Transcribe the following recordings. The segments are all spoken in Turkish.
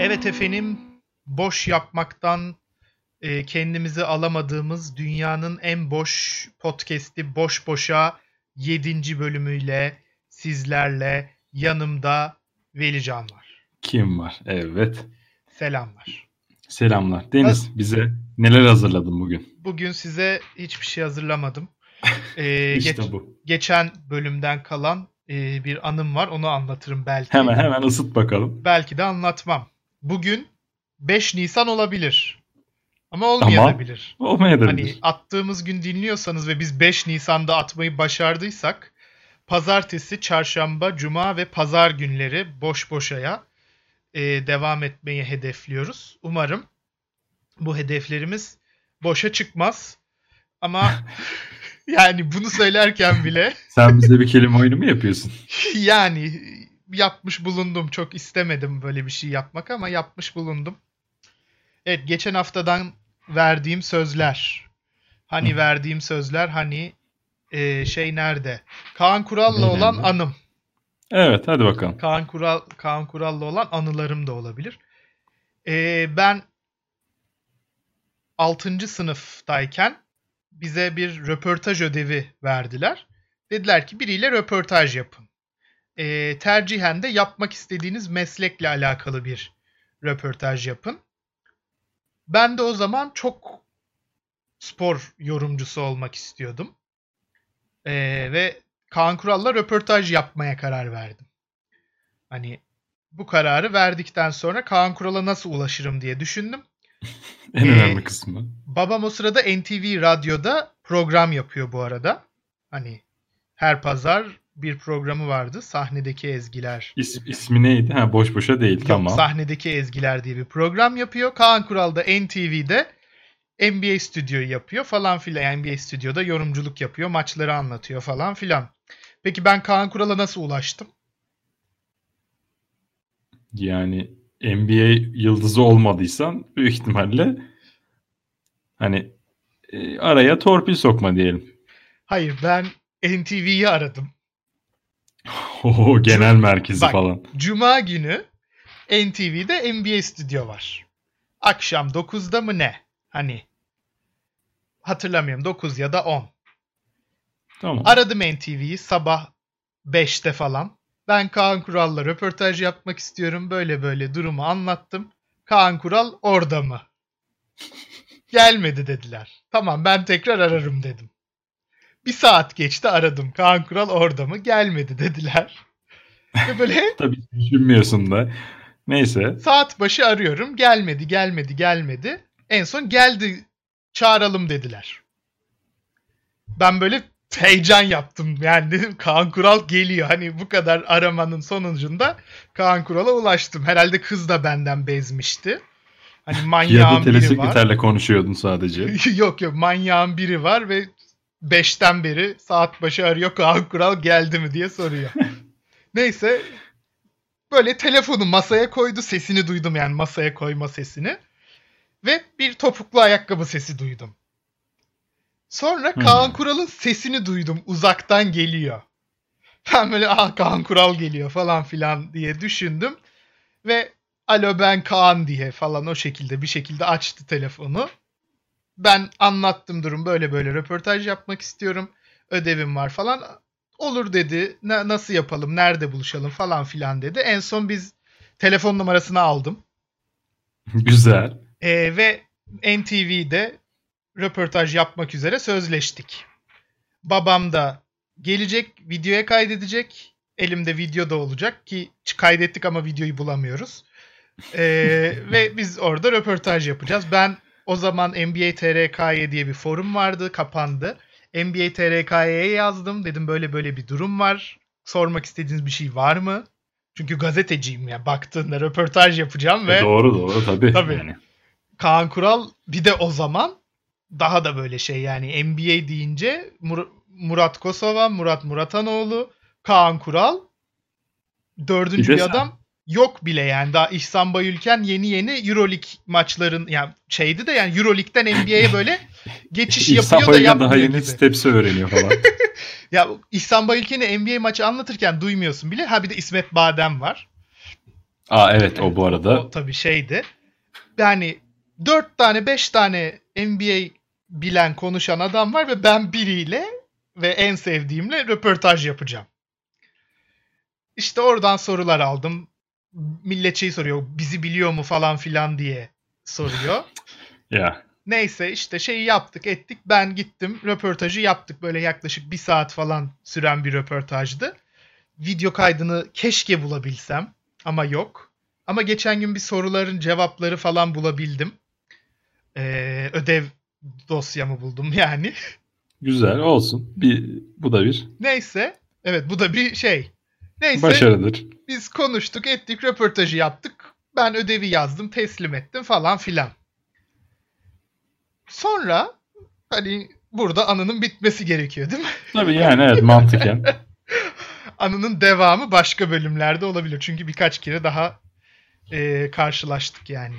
Evet efendim, boş yapmaktan e, kendimizi alamadığımız dünyanın en boş podcast'i Boş Boş'a 7. bölümüyle sizlerle yanımda Velican var. Kim var? Evet. Selamlar. Selamlar. Deniz bize neler hazırladın bugün? Bugün size hiçbir şey hazırlamadım. Ee, İşte geç- bu. geçen bölümden kalan e, bir anım var. Onu anlatırım belki. Hemen hemen ısıt bakalım. Belki de anlatmam. Bugün 5 Nisan olabilir. Ama olmayabilir. Olmayabilir. Hani attığımız gün dinliyorsanız ve biz 5 Nisan'da atmayı başardıysak pazartesi, çarşamba, cuma ve pazar günleri boş boşaya e, devam etmeyi hedefliyoruz. Umarım bu hedeflerimiz boşa çıkmaz. Ama yani bunu söylerken bile Sen bize bir kelime oyunu mu yapıyorsun? yani yapmış bulundum. Çok istemedim böyle bir şey yapmak ama yapmış bulundum. Evet geçen haftadan verdiğim sözler. Hani Hı. verdiğim sözler hani e, şey nerede? Kaan Kural'la Ne olan nerede? anım. Evet hadi bakalım. Kaan Kural Kaan Kural'la olan anılarım da olabilir. E, ben 6. sınıftayken bize bir röportaj ödevi verdiler. Dediler ki biriyle röportaj yapın. E, tercihen de yapmak istediğiniz meslekle alakalı bir röportaj yapın. Ben de o zaman çok spor yorumcusu olmak istiyordum. E, ve Kaan Kural'la röportaj yapmaya karar verdim. Hani bu kararı verdikten sonra Kaan Kural'a nasıl ulaşırım diye düşündüm. En Ee, önemli kısmı. Babam o sırada NTV Radyo'da program yapıyor bu arada. Hani her pazar bir programı vardı. Sahnedeki Ezgiler. İs, ismi neydi? Ha boş boşa değil. Yok, tamam. Sahnedeki Ezgiler diye bir program yapıyor. Kaan Kural da NTV'de NBA stüdyoyu yapıyor falan filan. NBA stüdyoda yorumculuk yapıyor. Maçları anlatıyor falan filan. Peki ben Kaan Kural'a nasıl ulaştım? Yani NBA yıldızı olmadıysan büyük ihtimalle hani e, araya torpil sokma diyelim. Hayır ben NTV'yi aradım. Oho, genel merkezi Bak. falan. Cuma günü NTV'de NBA stüdyo var. Akşam 9'da mı ne? Hani hatırlamıyorum 9 ya da 10. Tamam. Aradım NTV'yi sabah 5'te falan. Ben Kaan Kural'la röportaj yapmak istiyorum. Böyle böyle durumu anlattım. Kaan Kural orada mı? Gelmedi dediler. Tamam ben tekrar ararım dedim. Bir saat geçti aradım. Kaan Kural orada mı? Gelmedi dediler. Ve böyle Tabii düşünmüyorsun da. Neyse. Saat başı arıyorum. Gelmedi, gelmedi, gelmedi. En son geldi. Çağıralım dediler. Ben böyle heyecan yaptım. Yani dedim Kaan Kural geliyor. Hani bu kadar aramanın sonucunda Kaan Kural'a ulaştım. Herhalde kız da benden bezmişti. Hani Ya manyağın da biri var. telesekreterle konuşuyordun sadece. yok yok manyağın biri var ve 5'ten beri saat başı arıyor Kaan Kural geldi mi diye soruyor. Neyse böyle telefonu masaya koydu sesini duydum yani masaya koyma sesini. Ve bir topuklu ayakkabı sesi duydum. Sonra Hmm. Kaan Kural'ın sesini duydum uzaktan geliyor. Ben böyle ah Kaan Kural geliyor falan filan diye düşündüm. Ve alo ben Kaan diye falan o şekilde bir şekilde açtı telefonu. Ben anlattım durum böyle böyle röportaj yapmak istiyorum. Ödevim var falan. Olur dedi. "Na- nasıl yapalım? Nerede buluşalım falan filan dedi. En son biz telefon numarasını aldım. Güzel. Ee, ve NTV'de röportaj yapmak üzere sözleştik. Babam da gelecek, videoya kaydedecek. Elimde video da olacak ki kaydettik ama videoyu bulamıyoruz. Ee, ve biz orada röportaj yapacağız. Ben o zaman NBA TRKY diye bir forum vardı, kapandı. NBA TRKY'ye yazdım. Dedim böyle böyle bir durum var. Sormak istediğiniz bir şey var mı? Çünkü gazeteciyim ya. Baktığında röportaj yapacağım ve E, doğru doğru tabii. Tabii. Yani. Kaan Kural bir de o zaman daha da böyle şey yani NBA deyince Mur- Murat Kosova, Murat Muratanoğlu, Kaan Kural dördüncü Bir bir, adam yok bile yani daha İhsan Bayülken yeni yeni Euroleague maçların yani şeydi de yani Euroleague'den NBA'ye böyle geçiş yapıyor da yapmıyor daha yeni gibi. steps'i öğreniyor falan. Ya İhsan Bayülken'i NBA maçı anlatırken duymuyorsun bile. Ha bir de İsmet Badem var. Aa evet o bu arada. O tabii şeydi. Yani 4 tane 5 tane NBA bilen konuşan adam var ve ben biriyle ve en sevdiğimle röportaj yapacağım. İşte oradan sorular aldım. Millet şey soruyor bizi biliyor mu falan filan diye soruyor. Ya. Neyse işte şeyi yaptık ettik. Ben gittim röportajı yaptık. Böyle yaklaşık bir saat falan süren bir röportajdı. Video kaydını keşke bulabilsem ama yok. Ama geçen gün bir soruların cevapları falan bulabildim. Ee, ödev dosyamı buldum yani. Güzel olsun. Bir bu da bir Neyse. Evet bu da bir şey. Neyse başarıdır. biz konuştuk ettik röportajı yaptık. Ben ödevi yazdım teslim ettim falan filan. Sonra hani burada anının bitmesi gerekiyor değil mi? Tabii yani evet mantıken. Anının devamı başka bölümlerde olabilir. Çünkü birkaç kere daha e, karşılaştık yani.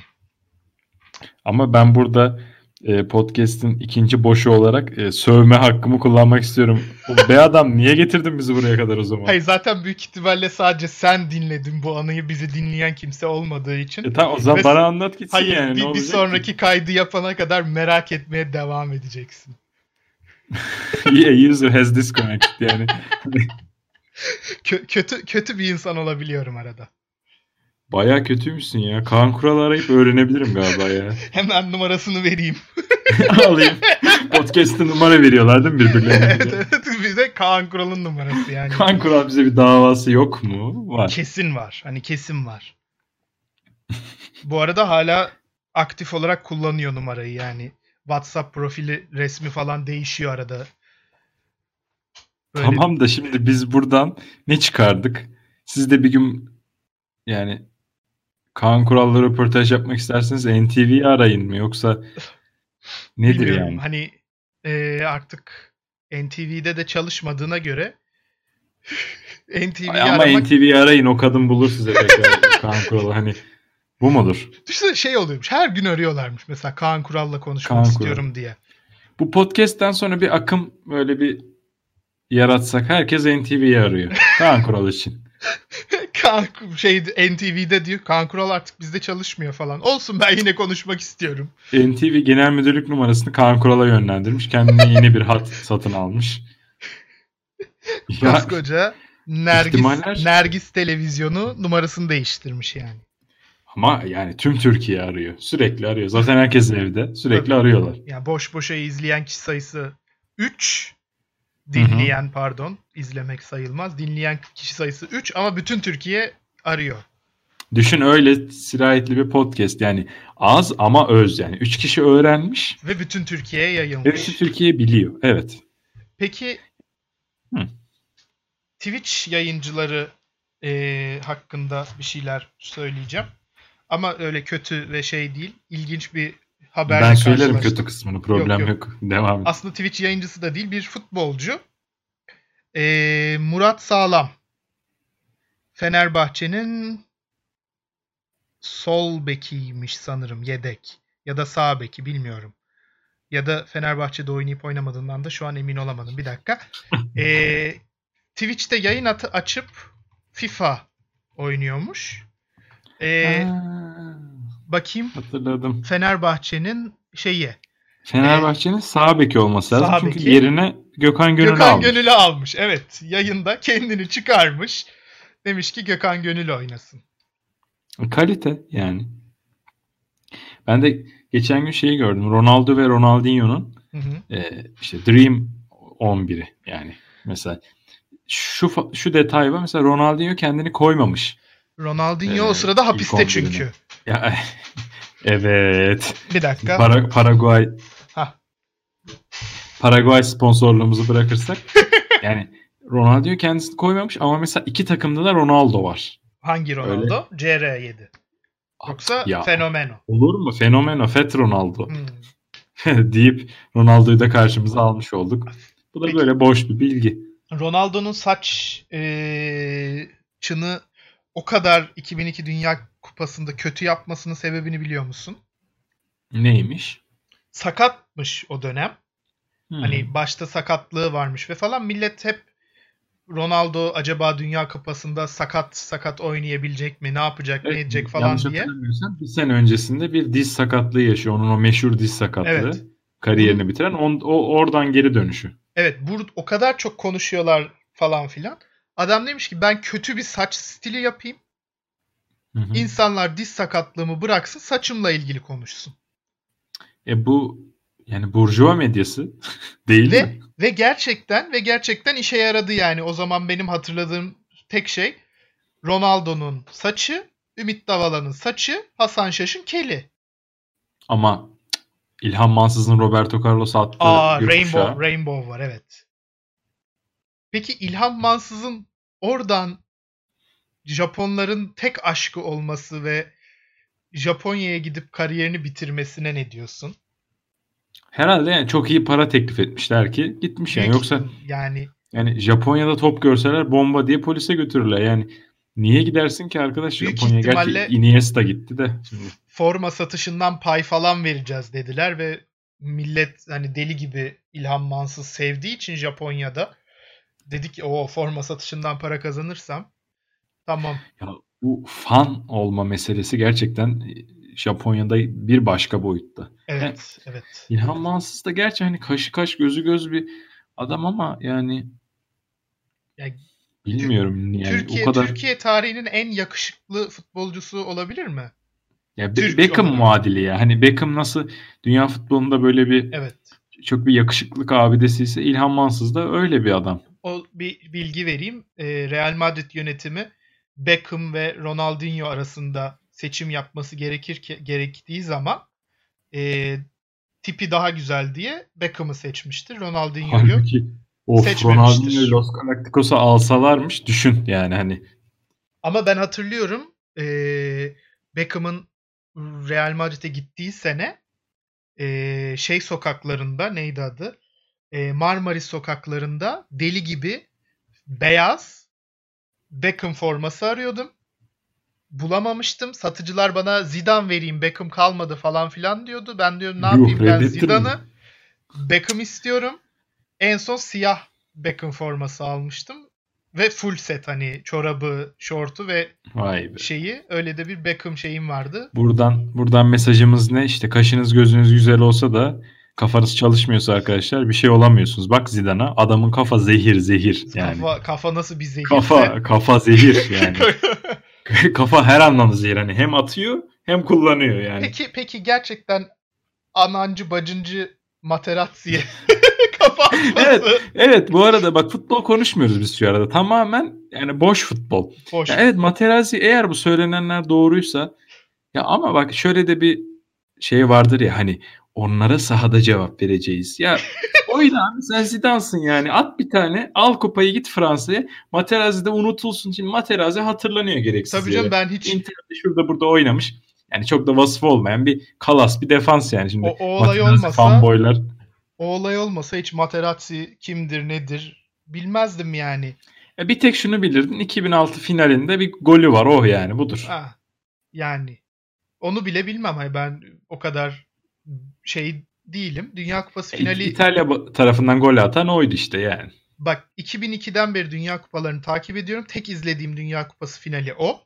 Ama ben burada e, podcast'in ikinci boşu olarak e, sövme hakkımı kullanmak istiyorum. O be adam niye getirdin bizi buraya kadar o zaman? Hayır zaten büyük ihtimalle sadece sen dinledin bu anıyı bizi dinleyen kimse olmadığı için. E, tamam o zaman Ve- bana anlat gitsin Hayır yani. ne bir, bir olacak sonraki kaydı yapana kadar merak etmeye devam edeceksin. ki? Yeah, user has disconnected yani. Kö- kötü kötü bir insan olabiliyorum arada. Baya kötüymüşsün ya. Kaan Kural'ı arayıp öğrenebilirim galiba ya. Hemen numarasını vereyim. Alayım. Podcast'te numara veriyorlar değil mi birbirlerine? evet, evet. Bize Kaan Kural'ın numarası yani. Kaan Kural bize bir davası yok mu? Var. Kesin var. Hani kesin var. Bu arada hala aktif olarak kullanıyor numarayı yani. WhatsApp profili resmi falan değişiyor arada. Böyle Tamam da şimdi biz buradan ne çıkardık? Siz de bir gün yani Kaan Kural'la röportaj yapmak isterseniz NTV'yi arayın mı? Yoksa nedir bilmiyorum. yani? Hani e, artık NTV'de de çalışmadığına göre NTV'yi Ama aramak NTV'yi arayın o kadın bulur size tekrar Kaan Kural'ı. Hani bu mudur? Düşünsene şey oluyormuş. Her gün arıyorlarmış mesela Kaan Kural'la konuşmak Kaan Kural. istiyorum diye. Bu podcast'ten sonra bir akım böyle bir yaratsak herkes NTV'yi arıyor. Kaan Kural için. Kaan şey NTV'de diyor Kaan Kural artık bizde çalışmıyor falan. Olsun ben yine konuşmak istiyorum. NTV Genel Müdürlük numarasını Kaan Kural'a yönlendirmiş. Kendine yeni bir hat satın almış. Ya, Koskoca Nergis, ihtimaller- Nergis televizyonu numarasını değiştirmiş yani. ama yani tüm Türkiye arıyor. Sürekli arıyor. Zaten herkes evde. Sürekli Tabii. arıyorlar. Ya boş boşa izleyen kişi sayısı 3. Dinleyen pardon. izlemek sayılmaz. Dinleyen kişi sayısı 3 ama bütün Türkiye arıyor. Düşün öyle sirayetli bir podcast. Yani az ama öz yani. Üç kişi öğrenmiş. Ve bütün Türkiye'ye Ve yayılmış. bütün Türkiye biliyor. Evet. Peki Hı. Twitch yayıncıları eee, hakkında bir şeyler söyleyeceğim. Ama öyle kötü ve şey değil. İlginç bir haberle ben söylerim kötü kısmını. Problem Yok, yok. yok. Devam et. Aslında Twitch yayıncısı da değil bir futbolcu. Eee, Murat Sağlam. Fenerbahçe'nin sol bekiymiş sanırım yedek. Ya da sağ beki bilmiyorum. Ya da Fenerbahçe'de oynayıp oynamadığından da şu an emin olamadım. Bir dakika. Eee, Twitch'te yayın atı açıp FIFA oynuyormuş. Eee, Ha, bakayım hatırladım. Fenerbahçe'nin şeyi. Fenerbahçe'nin sağ beki olması lazım. Sağ Çünkü beki. yerine Gökhan Gönül Gökhan almış. Gönül'ü almış. Evet. Yayında kendini çıkarmış. Demiş ki Gökhan Gönül oynasın. Kalite yani. Ben de geçen gün şeyi gördüm. Ronaldo ve Ronaldinho'nun Hı hı. e, işte Dream 11'i yani. Mesela şu şu detay var. Mesela Ronaldinho kendini koymamış. Ronaldinho Ee, o sırada hapiste 11'ine. çünkü. Ya evet. Bir dakika. Para, Paraguay Hah. Paraguay sponsorluğumuzu bırakırsak yani Ronaldinho kendisini koymamış ama mesela iki takımda da Ronaldo var. Hangi Ronaldo? CR7. Yoksa Ya. Fenomeno. Olur mu? Fenomeno, Fet Ronaldo Hmm. deyip Ronaldo'yu da karşımıza almış olduk. Bu da Peki. böyle boş bir bilgi. Ronaldo'nun saç eee, çını o kadar 2002 Dünya Kupası'nda kötü yapmasının sebebini biliyor musun? Neymiş? Sakatmış o dönem. Hmm. Hani başta sakatlığı varmış ve falan millet hep Ronaldo acaba Dünya Kupası'nda sakat sakat oynayabilecek mi? Ne yapacak, ne edecek falan yanlış diye. hatırlamıyorsam bir sene öncesinde bir diz sakatlığı yaşıyor. Onun o meşhur diz sakatlığı. Evet. Kariyerini bitiren. On, o oradan geri dönüşü. Evet, bur o kadar çok konuşuyorlar falan filan. Adam demiş ki ben kötü bir saç stili yapayım. Hı hı. İnsanlar diz sakatlığımı bıraksın, saçımla ilgili konuşsun. E bu yani burjuva medyası değil Ve mi? ve gerçekten ve gerçekten işe yaradı yani. O zaman benim hatırladığım tek şey Ronaldo'nun saçı, Ümit Davala'nın saçı, Hasan Şaş'ın keli. Ama İlhan Mansız'ın Roberto Carlos attığı Aa gökkuşağı. Rainbow Rainbow var evet. Peki İlhan Mansız'ın oradan Japonların tek aşkı olması ve Japonya'ya gidip kariyerini bitirmesine ne diyorsun? Herhalde yani çok iyi para teklif etmişler ki gitmiş yani. Yoksa yani yani Japonya'da top görseler bomba diye polise götürürler. Yani niye gidersin ki arkadaş Büyük Japonya'ya? ihtimalle- Gerçi Iniesta gitti de. Şimdi. forma satışından pay falan vereceğiz dediler ve millet hani deli gibi İlhan Mansız sevdiği için Japonya'da dedi ki o forma satışından para kazanırsam tamam. Ya bu fan olma meselesi gerçekten e, Japonya'da bir başka boyutta. Evet, evet. İlhan Mansız da gerçi hani kaşı kaş gözü göz bir adam ama yani Ya, bilmiyorum yani Türkiye o kadar Türkiye tarihinin en yakışıklı futbolcusu olabilir mi? ya Be- Beckham olarak. muadili ya. Hani Beckham nasıl dünya futbolunda böyle bir Evet. çok bir yakışıklık abidesi ise İlhan Mansız da öyle bir adam. O bir bilgi vereyim. Ee, Real Madrid yönetimi Beckham ve Ronaldinho arasında seçim yapması gerekir ki, gerektiği zaman e, tipi daha güzel diye Beckham'ı seçmiştir. Ronaldinho'yu Halbuki of. Ronaldinho'yu Los Galacticos'a alsalarmış düşün yani hani Ama ben hatırlıyorum e, Beckham'ın Real Madrid'e gittiği sene e, şey sokaklarında neydi adı? E, Marmaris sokaklarında deli gibi beyaz Beckham forması arıyordum. Bulamamıştım. Satıcılar bana Zidane vereyim Beckham kalmadı falan filan diyordu. Ben diyorum ne Yuh, yapayım ben? Zidane'ı Beckham istiyorum. En son siyah Beckham forması almıştım. Ve full set hani çorabı, şortu ve şeyi öyle de bir Beckham şeyim vardı. Buradan buradan mesajımız ne? İşte kaşınız gözünüz güzel olsa da kafanız çalışmıyorsa arkadaşlar bir şey olamıyorsunuz. Bak Zidane'a adamın kafa zehir zehir yani. Kafa, kafa nasıl bir zehirse. Kafa kafa zehir yani. kafa her anlamda zehir. Hani hem atıyor hem kullanıyor yani. peki peki gerçekten anancı bacıncı Materazzi'ye kafa atması. Evet. Evet bu arada bak futbol konuşmuyoruz biz şu arada. Tamamen yani boş futbol. Boş. Ya evet Materazzi eğer bu söylenenler doğruysa ya ama bak şöyle de bir şey vardır ya hani onlara sahada cevap vereceğiz. Ya oyna abi sen Zidane'sın yani. At bir tane al kupayı git Fransa'ya. Materazzi de unutulsun. Şimdi Materazzi hatırlanıyor gereksiz Tabii canım ben hiç Inter'de şurada burada oynamış. Yani çok da vasıfı olmayan bir kalas bir defans yani. Şimdi o, o olay Materazzi olmasa fanboylar o olay olmasa hiç Materazzi kimdir nedir bilmezdim yani. Ya bir tek şunu bilirdin. 2006 finalinde bir golü var. Oh yani budur. Ha, yani onu bile bilmem. Hayır, ben o kadar şey değilim. Dünya Kupası finali İtalya tarafından gol atan oydu işte yani. bak 2002'den beri Dünya Kupalarını takip ediyorum. Tek izlediğim Dünya Kupası finali o.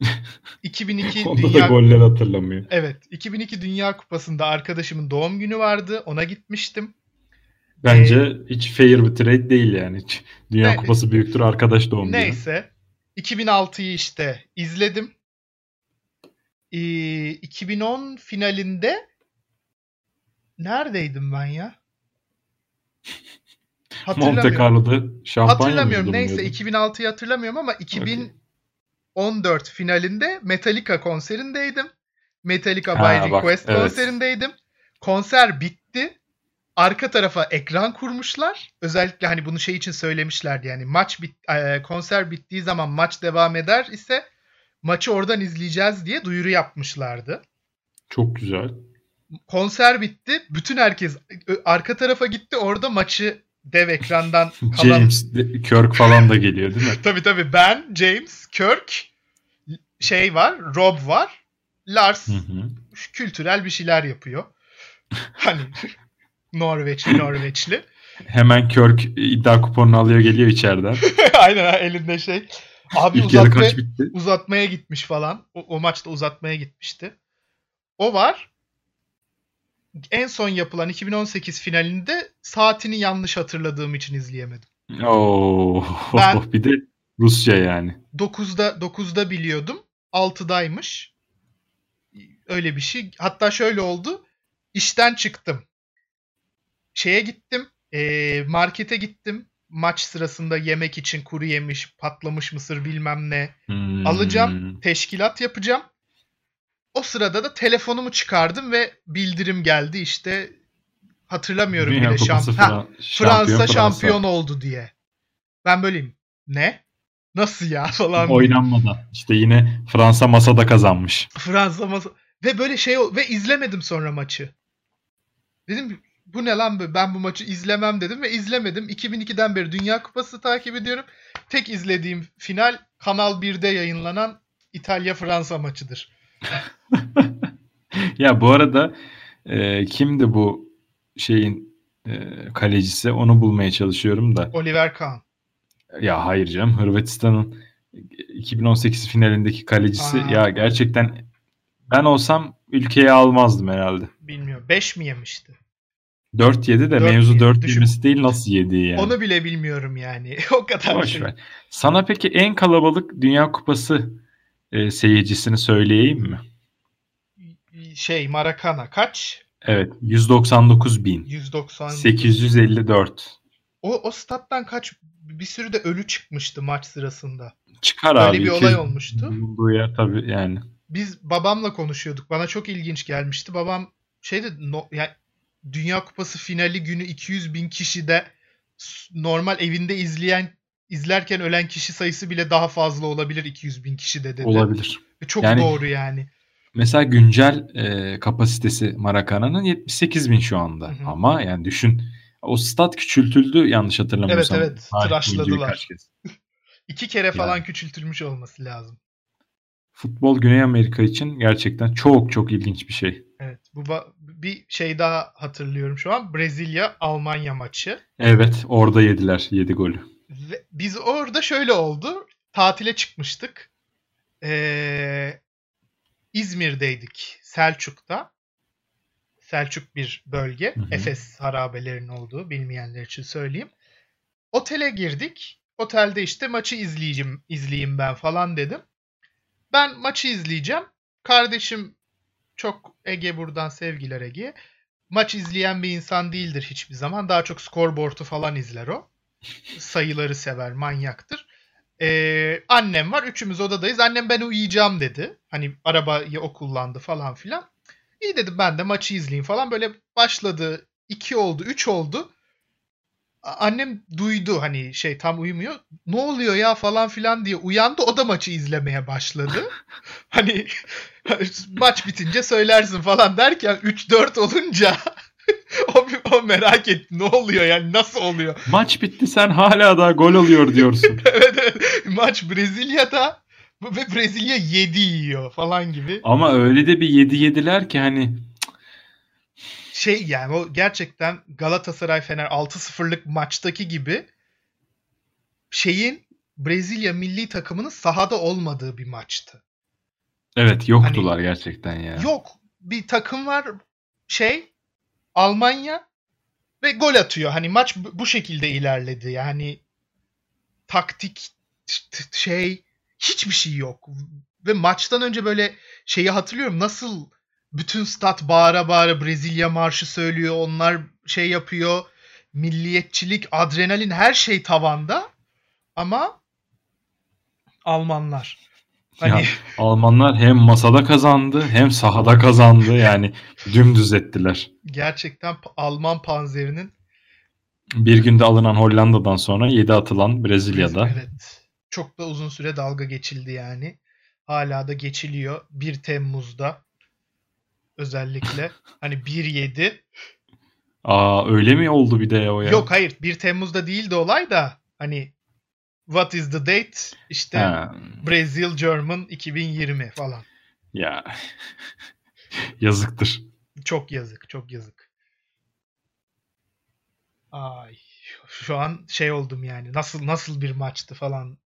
2002 Onda da Dünya goller hatırlamıyor. Evet, 2002 Dünya Kupası'nda arkadaşımın doğum günü vardı. Ona gitmiştim. Bence hiç fair bir trade değil yani. Hiç Dünya Ne- Kupası büyüktür arkadaş doğum günü. Neyse, 2006'yı işte izledim. Ee, 2010 finalinde neredeydim ben ya? Monte. Carlo'da şampanya Hatırlamıyorum. mı Neyse yudumluyordu? 2006'yı hatırlamıyorum ama 2014 finalinde Metallica konserindeydim. Metallica Ha, by bak, Request evet. konserindeydim. Konser bitti. Arka tarafa ekran kurmuşlar. Özellikle hani bunu şey için söylemişlerdi yani maç bit e, konser bittiği zaman maç devam eder ise maçı oradan izleyeceğiz diye duyuru yapmışlardı. Çok güzel. Konser bitti. Bütün herkes arka tarafa gitti. Orada maçı dev ekrandan kalan James Kirk falan da geliyor değil mi? Tabii tabii ben, James, Kirk, şey var, Rob var. Lars Hı hı. kültürel bir şeyler yapıyor. Hani Norveçli Norveçli. Hemen Kirk iddia kuponunu alıyor geliyor içeriden. Aynen elinde şey. Abi İlk yarı uzatmaya, kaç bitti? uzatmaya gitmiş falan. O, o maçta uzatmaya gitmişti. O var. En son yapılan 2018 finalinde saatini yanlış hatırladığım için izleyemedim. Oo. Ben- bir de Rusya yani. 9'da 9'da biliyordum. 6'daymış. Öyle bir şey. Hatta şöyle oldu. İşten çıktım. Şeye gittim. eee, markete gittim. Maç sırasında yemek için kuru yemiş, patlamış mısır bilmem ne. Hmm. Alacağım. Teşkilat yapacağım. O sırada da telefonumu çıkardım ve bildirim geldi işte hatırlamıyorum Dünya bile şamp- Ha, Fra- Fransa şampiyon şampiyon oldu diye. Ben böyleyim. Ne? Nasıl ya falan. Oynanmadan. İşte yine Fransa masada kazanmış. Fransa masa. Ve böyle şey ve izlemedim sonra maçı. Dedim bu ne lan bu? Ben bu maçı izlemem dedim ve izlemedim. 2002'den beri Dünya Kupası takip ediyorum. Tek izlediğim final Kanal 1'de yayınlanan İtalya-Fransa maçıdır. ya bu arada e, kimdi bu şeyin e, kalecisi? Onu bulmaya çalışıyorum da. Oliver Kahn. Ya hayır canım. Hırvatistan'ın 2018 finalindeki kalecisi Aa. ya gerçekten ben olsam ülkeye almazdım herhalde. Bilmiyorum. 5 mi yemişti? 4 yedi de Dört mevzu yedi. 4 Düşün. yemesi değil nasıl yediği yani. Onu bile bilmiyorum yani. o kadar Boş şey. ver. Sana peki en kalabalık Dünya Kupası e, seyircisini söyleyeyim mi? Şey Marakana kaç? Evet 199 bin. 190. 854. O, o stat'tan kaç? Bir sürü de ölü çıkmıştı maç sırasında. Çıkar Böyle abi. bir iki- olay olmuştu. Bulunduğu yer tabii yani. Biz babamla konuşuyorduk. Bana çok ilginç gelmişti. Babam şeyde no, yani Dünya Kupası finali günü 200 bin kişi de s- normal evinde izleyen izlerken ölen kişi sayısı bile daha fazla olabilir 200 bin kişi de dedi. Olabilir. Ve Çok Yani- doğru yani. Mesela güncel e, kapasitesi Maracana'nın 78 bin şu anda. Hı hı. Ama yani düşün o stat küçültüldü yanlış hatırlamıyorsam. Evet, evet. Tıraşladılar. İki kere falan Yani. küçültülmüş olması lazım. Futbol Güney Amerika için gerçekten çok çok ilginç bir şey. Evet. Bu bir şey daha hatırlıyorum şu an. Brezilya Almanya maçı. Evet orada yediler 7 golü. Ve biz orada şöyle oldu. Tatile çıkmıştık. Ee, İzmir'deydik. Selçuk'ta. Selçuk bir bölge. Hı hı. Efes harabelerinin olduğu bilmeyenler için söyleyeyim. Otele girdik. Otelde işte maçı izleyeceğim, izleyeyim ben falan dedim. Ben maçı izleyeceğim. Kardeşim çok Ege buradan sevgiler Ege. Maç izleyen bir insan değildir hiçbir zaman. Daha çok scoreboard'u falan izler o sayıları sever, manyaktır. Ee, annem var, üçümüz odadayız. Annem ben uyuyacağım dedi. Hani arabayı o kullandı falan filan. İyi dedim ben de maçı izleyeyim falan. Böyle başladı, iki oldu, üç oldu. Annem duydu hani şey tam uyumuyor. Ne oluyor ya falan filan diye uyandı. O da maçı izlemeye başladı. hani maç bitince söylersin falan derken 3-4 olunca o, o merak etti. Ne oluyor yani nasıl oluyor? Maç bitti sen hala daha gol alıyor diyorsun. evet, evet. Maç Brezilya'da ve Brezilya 7 yiyor falan gibi. Ama öyle de bir 7 yediler ki hani Şey yani o gerçekten Galatasaray Fener 6-0'lık maçtaki gibi şeyin Brezilya milli takımının sahada olmadığı bir maçtı. evet yoktular gerçekten ya. Yok bir takım var şey Almanya ve gol atıyor. Hani maç bu şekilde ilerledi. Yani taktik şey hiçbir şey yok. Ve maçtan önce böyle şeyi hatırlıyorum. Nasıl bütün stat bağıra bağıra Brezilya marşı söylüyor. Onlar şey yapıyor. Milliyetçilik, adrenalin her şey tavanda. Ama Almanlar. Hani Ya, Almanlar hem masada kazandı hem sahada kazandı yani dümdüz ettiler. gerçekten Alman panzerinin Bir günde alınan Hollanda'dan sonra 7 atılan Brezilya'da. Evet. Çok da uzun süre dalga geçildi yani. Hala da geçiliyor. 1 Temmuz'da özellikle. hani 1-7. Aa öyle mi oldu bir de o ya? Yok hayır 1 Temmuz'da değildi olay da hani what is the date? İşte Ha, Brazil German 2020 falan. ya yazıktır. Çok yazık, çok yazık. Ay. şu an şey oldum yani. Nasıl nasıl bir maçtı falan.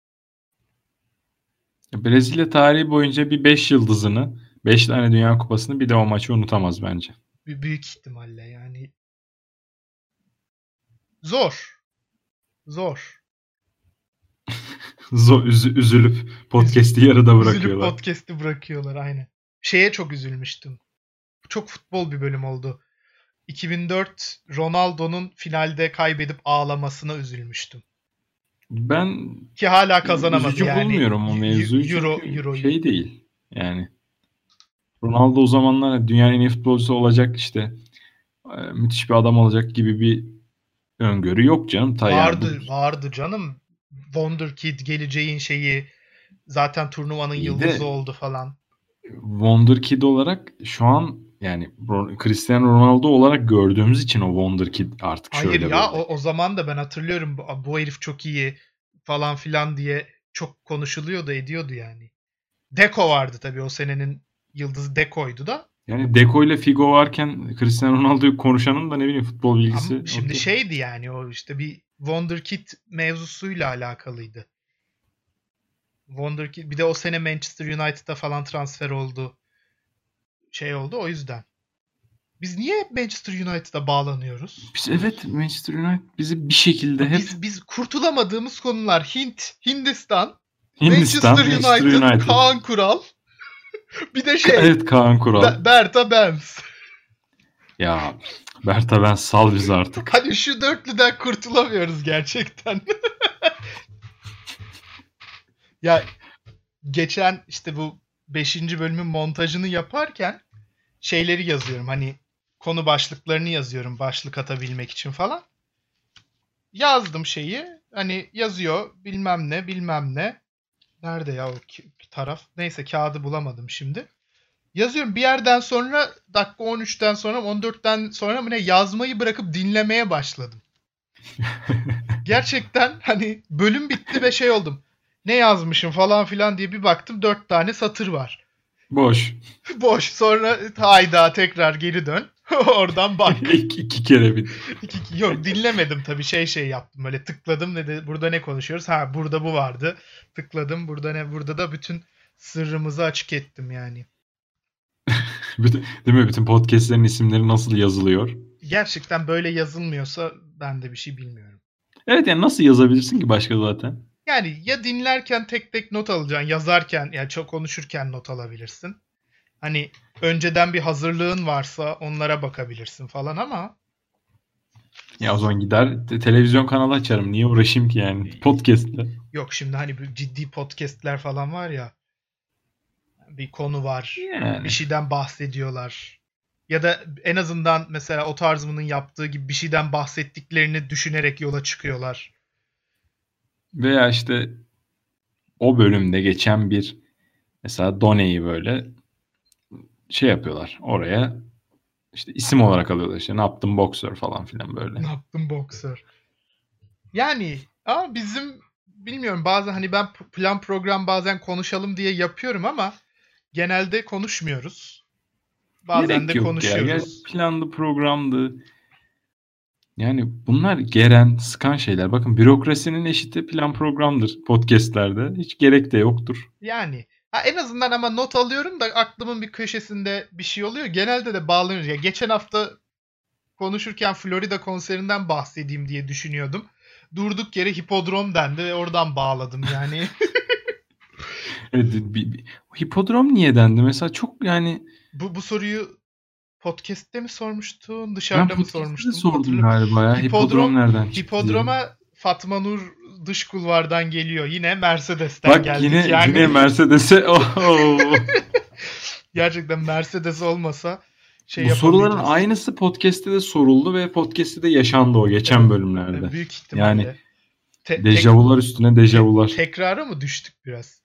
Brezilya tarihi boyunca bir 5 yıldızını, 5 tane Dünya Kupasını bir de o maçı unutamaz bence. Bir büyük ihtimalle yani. Zor. Zor. Zor, üzü- üzülüp podcast'i yarıda bırakıyorlar. Üzülüp podcast'i bırakıyorlar aynen. Şeye çok üzülmüştüm. Çok futbol bir bölüm oldu. 2004 Ronaldo'nun finalde kaybedip ağlamasına üzülmüştüm. Ben Ki hala kazanamadı yani. bulmuyorum o mevzuyu. Euro, Euro, şey değil. Yani Ronaldo o zamanlar dünyanın en iyi futbolcusu olacak işte e, müthiş bir adam olacak gibi bir öngörü yok canım. Ta vardı, vardı canım. Wonderkid geleceğin şeyi zaten turnuvanın İyi de- yıldızı oldu falan. Wonderkid olarak şu an yani Cristiano Ronaldo olarak gördüğümüz için o Wonderkid artık Hayır şöyle ya böyle. o, o zaman da ben hatırlıyorum bu, bu herif çok iyi falan filan diye çok konuşuluyordu ediyordu yani. Deco vardı tabii o senenin yıldızı Deco'ydu da. Yani Deco ile Figo varken Cristiano Ronaldo'yu konuşanın da ne bileyim futbol bilgisi. Ama şimdi okey. şeydi yani o işte bir Wonderkid mevzusuyla alakalıydı. Wonderkid bir de o sene Manchester United'a falan transfer oldu. Şey oldu o yüzden. Biz niye hep Manchester United'a bağlanıyoruz? Biz evet Manchester United bizi bir şekilde hep Biz biz kurtulamadığımız konular Hint, Hindistan, Hindistan, Manchester United, Kaan Kural. bir de şey Evet Kaan Kural. Be- Berta Benz. Ya Berta ben sal bizi artık. Hani şu dörtlüden kurtulamıyoruz gerçekten. ya geçen işte bu 5. bölümün montajını yaparken şeyleri yazıyorum. Hani konu başlıklarını yazıyorum başlık atabilmek için falan. Yazdım şeyi. Hani yazıyor bilmem ne bilmem ne. Nerede ya o taraf? Neyse kağıdı bulamadım şimdi. Yazıyorum bir yerden sonra dakika 13'ten sonra 14'ten sonra mı ne yazmayı bırakıp dinlemeye başladım. Gerçekten hani bölüm bitti ve şey oldum. Ne yazmışım falan filan diye bir baktım 4 tane satır var. Boş. Boş. Sonra hayda tekrar geri dön. Oradan bak. iki, iki kere bir. İki- iki- Yok dinlemedim tabii şey şey yaptım böyle tıkladım ne de burada ne konuşuyoruz ha burada bu vardı tıkladım burada ne burada da bütün sırrımızı açık ettim yani. Bütün, değil mi? Bütün podcastlerin isimleri nasıl yazılıyor? Gerçekten böyle yazılmıyorsa ben de bir şey bilmiyorum. Evet yani nasıl yazabilirsin ki başka zaten? Yani ya dinlerken tek tek not alacaksın yazarken ya çok konuşurken not alabilirsin. Hani önceden bir hazırlığın varsa onlara bakabilirsin falan ama Ya o zaman gider te- televizyon kanalı açarım. Niye uğraşayım ki yani? Podcast'le. yok şimdi hani bir ciddi podcastler falan var ya bir konu var. Yani. bir şeyden bahsediyorlar. Ya da en azından mesela o tarzımının yaptığı gibi bir şeyden bahsettiklerini düşünerek yola çıkıyorlar. Veya işte o bölümde geçen bir mesela Done'yi böyle şey yapıyorlar. Oraya işte isim olarak alıyorlar. İşte ne yaptın boksör falan filan böyle. Ne yaptın boksör? Yani ama bizim bilmiyorum bazen hani ben plan program bazen konuşalım diye yapıyorum ama genelde konuşmuyoruz. Bazen Gerek de yok ya. konuşuyoruz. Ya planlı programdı. Yani bunlar geren, sıkan şeyler. Bakın bürokrasinin eşiti plan programdır podcastlerde. Hiç gerek de yoktur. Yani ha, en azından ama not alıyorum da aklımın bir köşesinde bir şey oluyor. Genelde de bağlanıyoruz. Ya geçen hafta konuşurken Florida konserinden bahsedeyim diye düşünüyordum. Durduk yere hipodrom dendi ve oradan bağladım yani. Evet, bir, bir- hipodrom niye dendi? Mesela çok yani bu bu soruyu podcast'te mi sormuştun, ben dışarıda mı podcast'te de sormuştun? sordum Hatırlamıyorum. galiba ya. Hipodrom- Hipodrom, nereden çıktı. Hipodroma Fatma Nur dış kulvardan geliyor. Yine Mercedes'ten Bak geldik. yine yani yine Mercedes'e gerçekten Mercedes olmasa şey Bu soruların aynısı podcast'te de soruldu ve podcast'te de yaşandı o geçen Evet. bölümlerde. Büyük ihtimalle. Yani Te- tek- Dejavular üstüne dejavular. tekrara mı düştük biraz?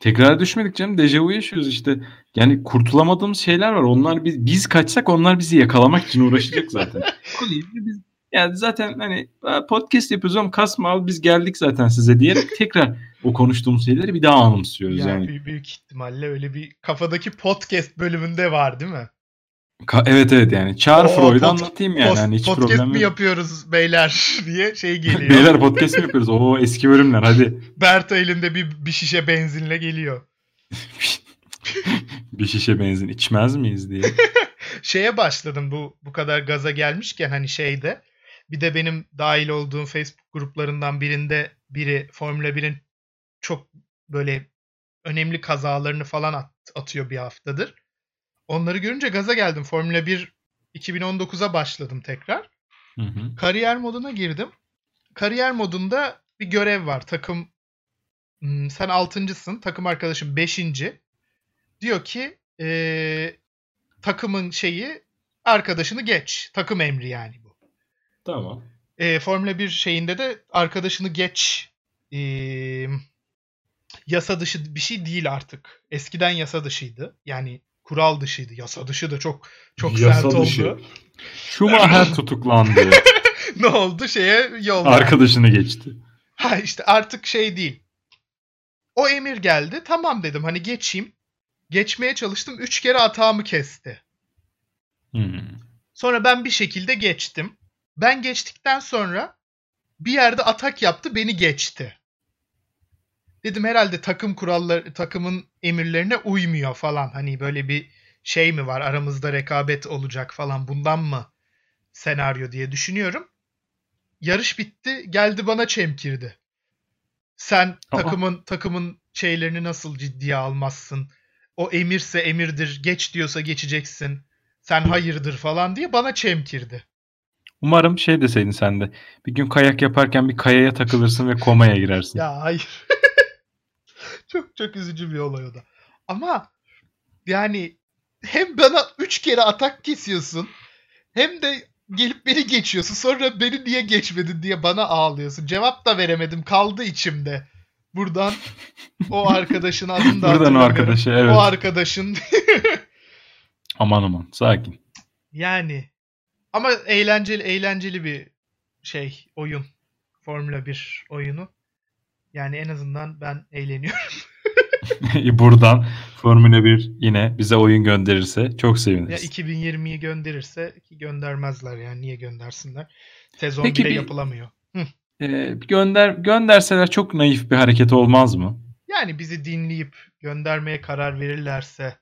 Tekrar düşmedik canım. Dejavu yaşıyoruz işte. Yani kurtulamadığımız şeyler var. Onlar biz, biz kaçsak onlar bizi yakalamak için uğraşacak zaten. Biz, yani zaten hani "Aa, podcast yapıyoruz ama kasma al biz geldik zaten size diyerek tekrar o konuştuğumuz şeyleri bir daha anımsıyoruz Yani yani. büyük, ihtimalle öyle bir kafadaki podcast bölümünde var değil mi? Ka- evet evet yani. Çağır Freud'u anlatayım yani. Post- hani hiç podcast problem mi yapıyoruz beyler diye şey geliyor. Beyler podcast mi yapıyoruz? Oo eski bölümler hadi. Berto elinde bir, bir şişe benzinle geliyor. bir şişe benzin içmez miyiz diye. Şeye başladım bu bu kadar gaza gelmişken hani şeyde. Bir de benim dahil olduğum Facebook gruplarından birinde biri Formula 1'in çok böyle önemli kazalarını falan at- atıyor bir haftadır. Onları görünce gaza geldim. Formula 1 2019'a başladım tekrar. Hı hı. Kariyer moduna girdim. Kariyer modunda bir görev var. Takım Hmm, sen altıncısın. Takım arkadaşın beşinci. Diyor ki eee, takımın şeyi arkadaşını geç. Takım emri yani bu. Tamam. Eee, Formula 1 şeyinde de arkadaşını geç eee, yasa dışı bir şey değil artık. Eskiden yasa dışıydı. Yani kural dışıydı. Yasa dışı da çok çok Yasa sert dışı. oldu. Schumacher tutuklandı. ne oldu? Şeye yol. Arkadaşını geçti. Ha işte artık şey değil. O emir geldi. Tamam dedim hani geçeyim. Geçmeye çalıştım. Üç kere atağımı kesti. Hmm. Sonra ben bir şekilde geçtim. Ben geçtikten sonra bir yerde atak yaptı beni geçti. Dedim herhalde takım kuralları takımın emirlerine uymuyor falan. Hani böyle bir şey mi var aramızda rekabet olacak falan bundan mı senaryo diye düşünüyorum. Yarış bitti geldi bana çemkirdi. Sen Aa. takımın takımın şeylerini nasıl ciddiye almazsın? O emirse emirdir, geç diyorsa geçeceksin. Sen hayırdır falan diye bana çemkirdi. Umarım şey deseydin sen de. Bir gün kayak yaparken bir kayaya takılırsın ve komaya girersin. Ya hayır. çok çok üzücü bir olay o da. Ama yani hem bana 3 kere atak kesiyorsun hem de gelip beni geçiyorsun. Sonra beni niye geçmedin diye bana ağlıyorsun. Cevap da veremedim. Kaldı içimde. Buradan o arkadaşın adını da Buradan o arkadaşa evet. O arkadaşın Aman aman sakin. yani ama eğlenceli eğlenceli bir şey oyun. Formula 1 oyunu. Yani en azından ben eğleniyorum. Buradan Formula 1 yine bize oyun gönderirse çok Ya seviniriz. 2020'yi gönderirse ki göndermezler yani niye göndersinler? Sezon Peki bile bir- yapılamıyor. Ee, gönder gönderseler çok naif bir hareket olmaz mı? Yani bizi dinleyip göndermeye karar verirlerse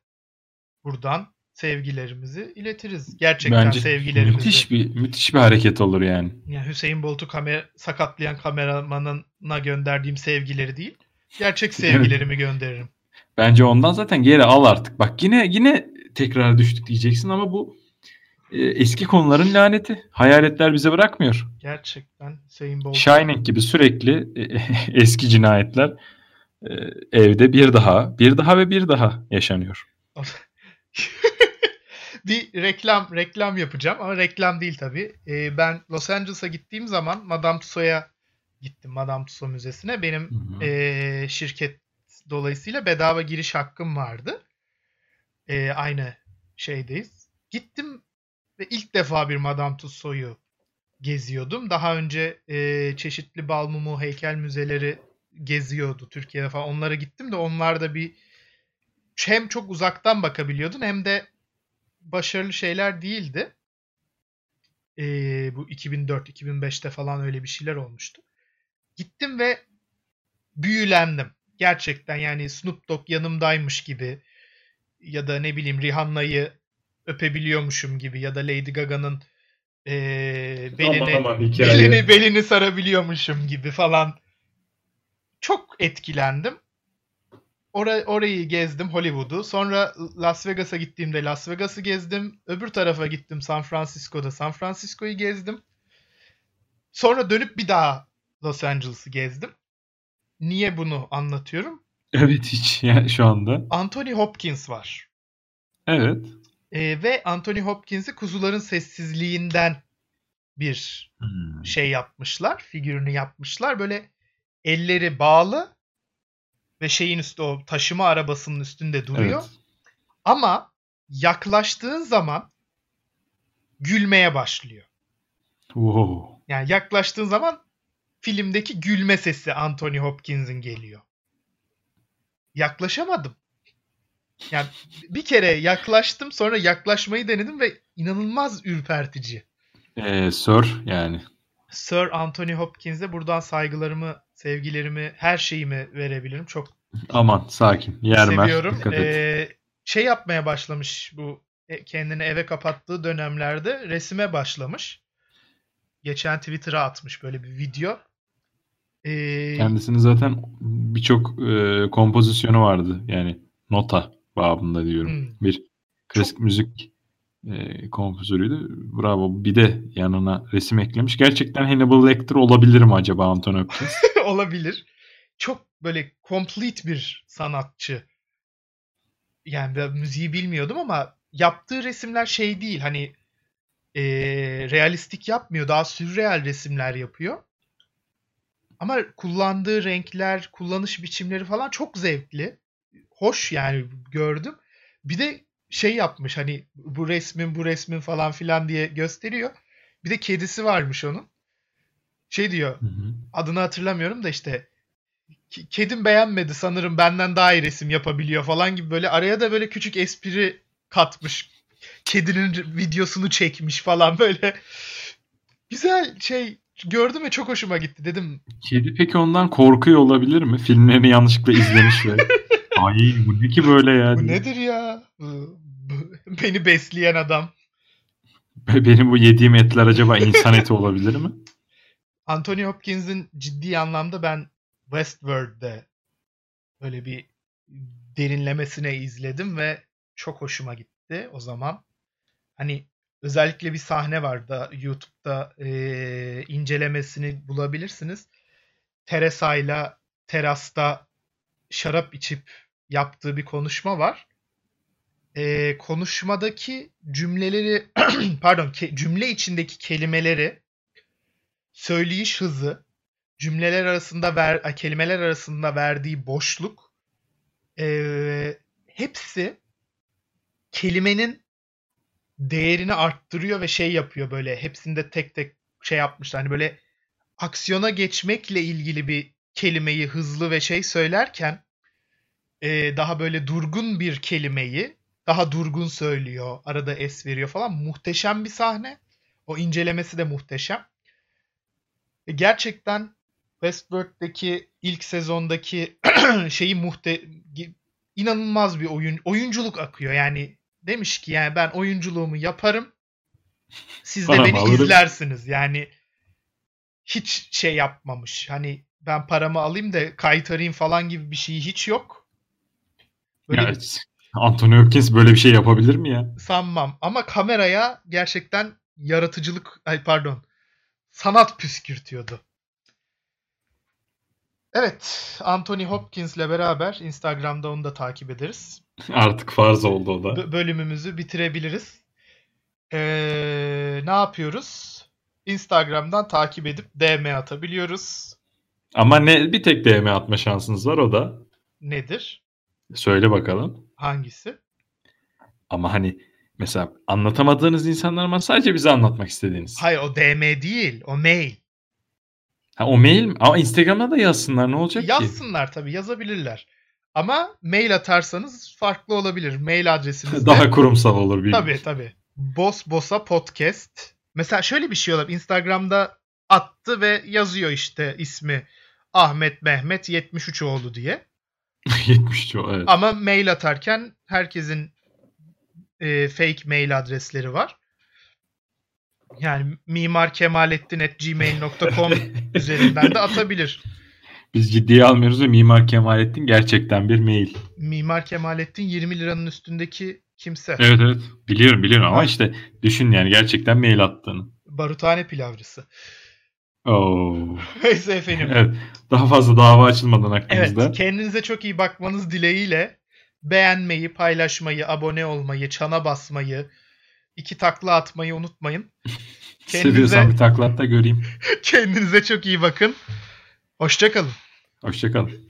buradan sevgilerimizi iletiriz. Gerçekten Bence sevgilerimizi. müthiş bir müthiş bir hareket olur yani. Yani Hüseyin Bolt'u kamera, sakatlayan kameramanına gönderdiğim sevgileri değil. Gerçek sevgilerimi gönderirim. Bence ondan zaten geri al artık. Bak yine yine tekrar düştük diyeceksin ama bu e, eski konuların laneti. Hayaletler bize bırakmıyor. Gerçekten Hüseyin Bolt. Shining gibi sürekli e, eski cinayetler e, evde bir daha, bir daha ve bir daha yaşanıyor. bir reklam reklam yapacağım ama reklam değil tabii. Ee, ben Los Angeles'a gittiğim zaman Madame Tussauds'a gittim. Madame Tussauds Müzesi'ne. Benim Hı hı. ee, şirket dolayısıyla bedava giriş hakkım vardı. Ee, aynı şeydeyiz. Gittim ve ilk defa bir Madame Tussauds'u geziyordum. Daha önce ee, çeşitli bal mumu heykel müzeleri geziyordu Türkiye'de falan. Onlara gittim de onlar da bir hem çok uzaktan bakabiliyordun hem de başarılı şeyler değildi. Ee, bu 2004-2005'te falan öyle bir şeyler olmuştu. Gittim ve büyülendim. Gerçekten yani Snoop Dogg yanımdaymış gibi ya da ne bileyim Rihanna'yı öpebiliyormuşum gibi ya da Lady Gaga'nın ee, belini, belini belini sarabiliyormuşum gibi falan. Çok etkilendim. Ora- orayı gezdim Hollywood'u. Sonra Las Vegas'a gittiğimde Las Vegas'ı gezdim. Öbür tarafa gittim San Francisco'da San Francisco'yu gezdim. Sonra dönüp bir daha Los Angeles'ı gezdim. Niye bunu anlatıyorum? Evet hiç ya, şu anda. Anthony Hopkins var. Evet. Ee, ve Anthony Hopkins'i Kuzuların Sessizliğinden bir şey yapmışlar. Figürünü yapmışlar. Böyle elleri bağlı ve şeyin üstü o taşıma arabasının üstünde duruyor. Evet. Ama yaklaştığın zaman gülmeye başlıyor. Wow. Yani yaklaştığın zaman filmdeki gülme sesi Anthony Hopkins'in geliyor. Yaklaşamadım. Yani bir kere yaklaştım sonra yaklaşmayı denedim ve inanılmaz ürpertici. Ee, Sir yani. Sir Anthony Hopkins'e buradan saygılarımı, sevgilerimi, her şeyimi verebilirim. Çok Aman sakin. Yermer. seviyorum. Ee, şey yapmaya başlamış bu e, kendini eve kapattığı dönemlerde resime başlamış. Geçen Twitter'a atmış böyle bir video. Ee, Kendisinin zaten birçok e, kompozisyonu vardı. Yani nota babında diyorum. Hmm. Bir klasik müzik e, kompozörüydü. Bravo. Bir de yanına resim eklemiş. Gerçekten Hannibal Lecter olabilir mi acaba Anthony Hopkins? olabilir. Çok böyle complete bir sanatçı. Yani ben müziği bilmiyordum ama yaptığı resimler şey değil hani e, realistik yapmıyor. Daha sürreal resimler yapıyor. Ama kullandığı renkler, kullanış biçimleri falan çok zevkli. Hoş yani gördüm. Bir de şey yapmış hani bu resmin bu resmin falan filan diye gösteriyor. Bir de kedisi varmış onun. Şey diyor Hı hı. adını hatırlamıyorum da işte "Ke- kedim beğenmedi sanırım benden daha iyi resim yapabiliyor falan gibi böyle araya da böyle küçük espri katmış. Kedinin videosunu çekmiş falan böyle. Güzel şey gördüm ve çok hoşuma gitti dedim. Kedi peki ondan korkuyor olabilir mi? Filmlerini yanlışlıkla izlemiş ve ay bu ne ki böyle ya? Bu nedir ya? Beni besleyen adam. Benim bu yediğim etler acaba insan eti olabilir mi? Anthony Hopkins'in ciddi anlamda ben Westworld'de böyle bir derinlemesine izledim ve çok hoşuma gitti o zaman. Hani özellikle bir sahne var da YouTube'da eee, incelemesini bulabilirsiniz. Teresa'yla terasta şarap içip yaptığı bir konuşma var. Eee, konuşmadaki cümleleri pardon ke- cümle içindeki kelimeleri söyleyiş hızı, cümleler arasında ver, kelimeler arasında verdiği boşluk, eee, hepsi kelimenin değerini arttırıyor ve şey yapıyor böyle. Hepsinde tek tek şey yapmışlar. Hani böyle aksiyona geçmekle ilgili bir kelimeyi hızlı ve şey söylerken eee, daha böyle durgun bir kelimeyi daha durgun söylüyor. Arada es veriyor falan. Muhteşem bir sahne. O incelemesi de muhteşem. E, gerçekten Westworld'daki ilk sezondaki şeyi muhte inanılmaz bir oyun oyunculuk akıyor. Yani demiş ki yani ben oyunculuğumu yaparım. Siz de beni alırım. izlersiniz. Yani hiç şey yapmamış. Hani ben paramı alayım da kaytarayım falan gibi bir şey hiç yok. Böyle Ya, bir- Anthony Hopkins böyle bir şey yapabilir mi ya? sanmam ama kameraya gerçekten yaratıcılık ay pardon sanat püskürtüyordu. Evet, Anthony Hopkins'le beraber Instagram'da onu da takip ederiz. Artık farz oldu o da. B- bölümümüzü bitirebiliriz. Ee, ne yapıyoruz? Instagram'dan takip edip DM atabiliyoruz. Ama ne bir tek DM atma şansınız var o da. Nedir? Söyle bakalım. Hangisi? Ama hani mesela anlatamadığınız insanlar ama sadece bize anlatmak istediğiniz. Hayır o DM değil, o mail. Ha, o mail mi? Ama Instagram'da da yazsınlar ne olacak ki? Yazsınlar tabii, yazabilirler. Ama mail atarsanız farklı olabilir. Mail adresimiz de- Daha kurumsal olur bir. Tabii tabii. Boss Boss'a podcast. Mesela şöyle bir şey olabilir. Instagram'da attı ve yazıyor işte ismi Ahmet Mehmet 73 oğlu diye. 70 çok evet. Ama mail atarken herkesin e, fake mail adresleri var. Yani mimarkemalettin.gmail.com üzerinden de atabilir. Biz ciddiye almıyoruz ve Mimar Kemalettin gerçekten bir mail. Mimar Kemalettin 20 liranın üstündeki kimse. Evet evet. Biliyorum biliyorum ama işte düşün yani gerçekten mail attığını. Baruthane pilavcısı. Oo. Neyse efendim. Evet. Daha fazla dava açılmadan aklımızda. Evet, kendinize çok iyi bakmanız dileğiyle beğenmeyi, paylaşmayı, abone olmayı, çana basmayı, iki takla atmayı unutmayın. Kendinize, Seviyorsan bir taklat da göreyim. kendinize çok iyi bakın. Hoşçakalın. Hoşçakalın.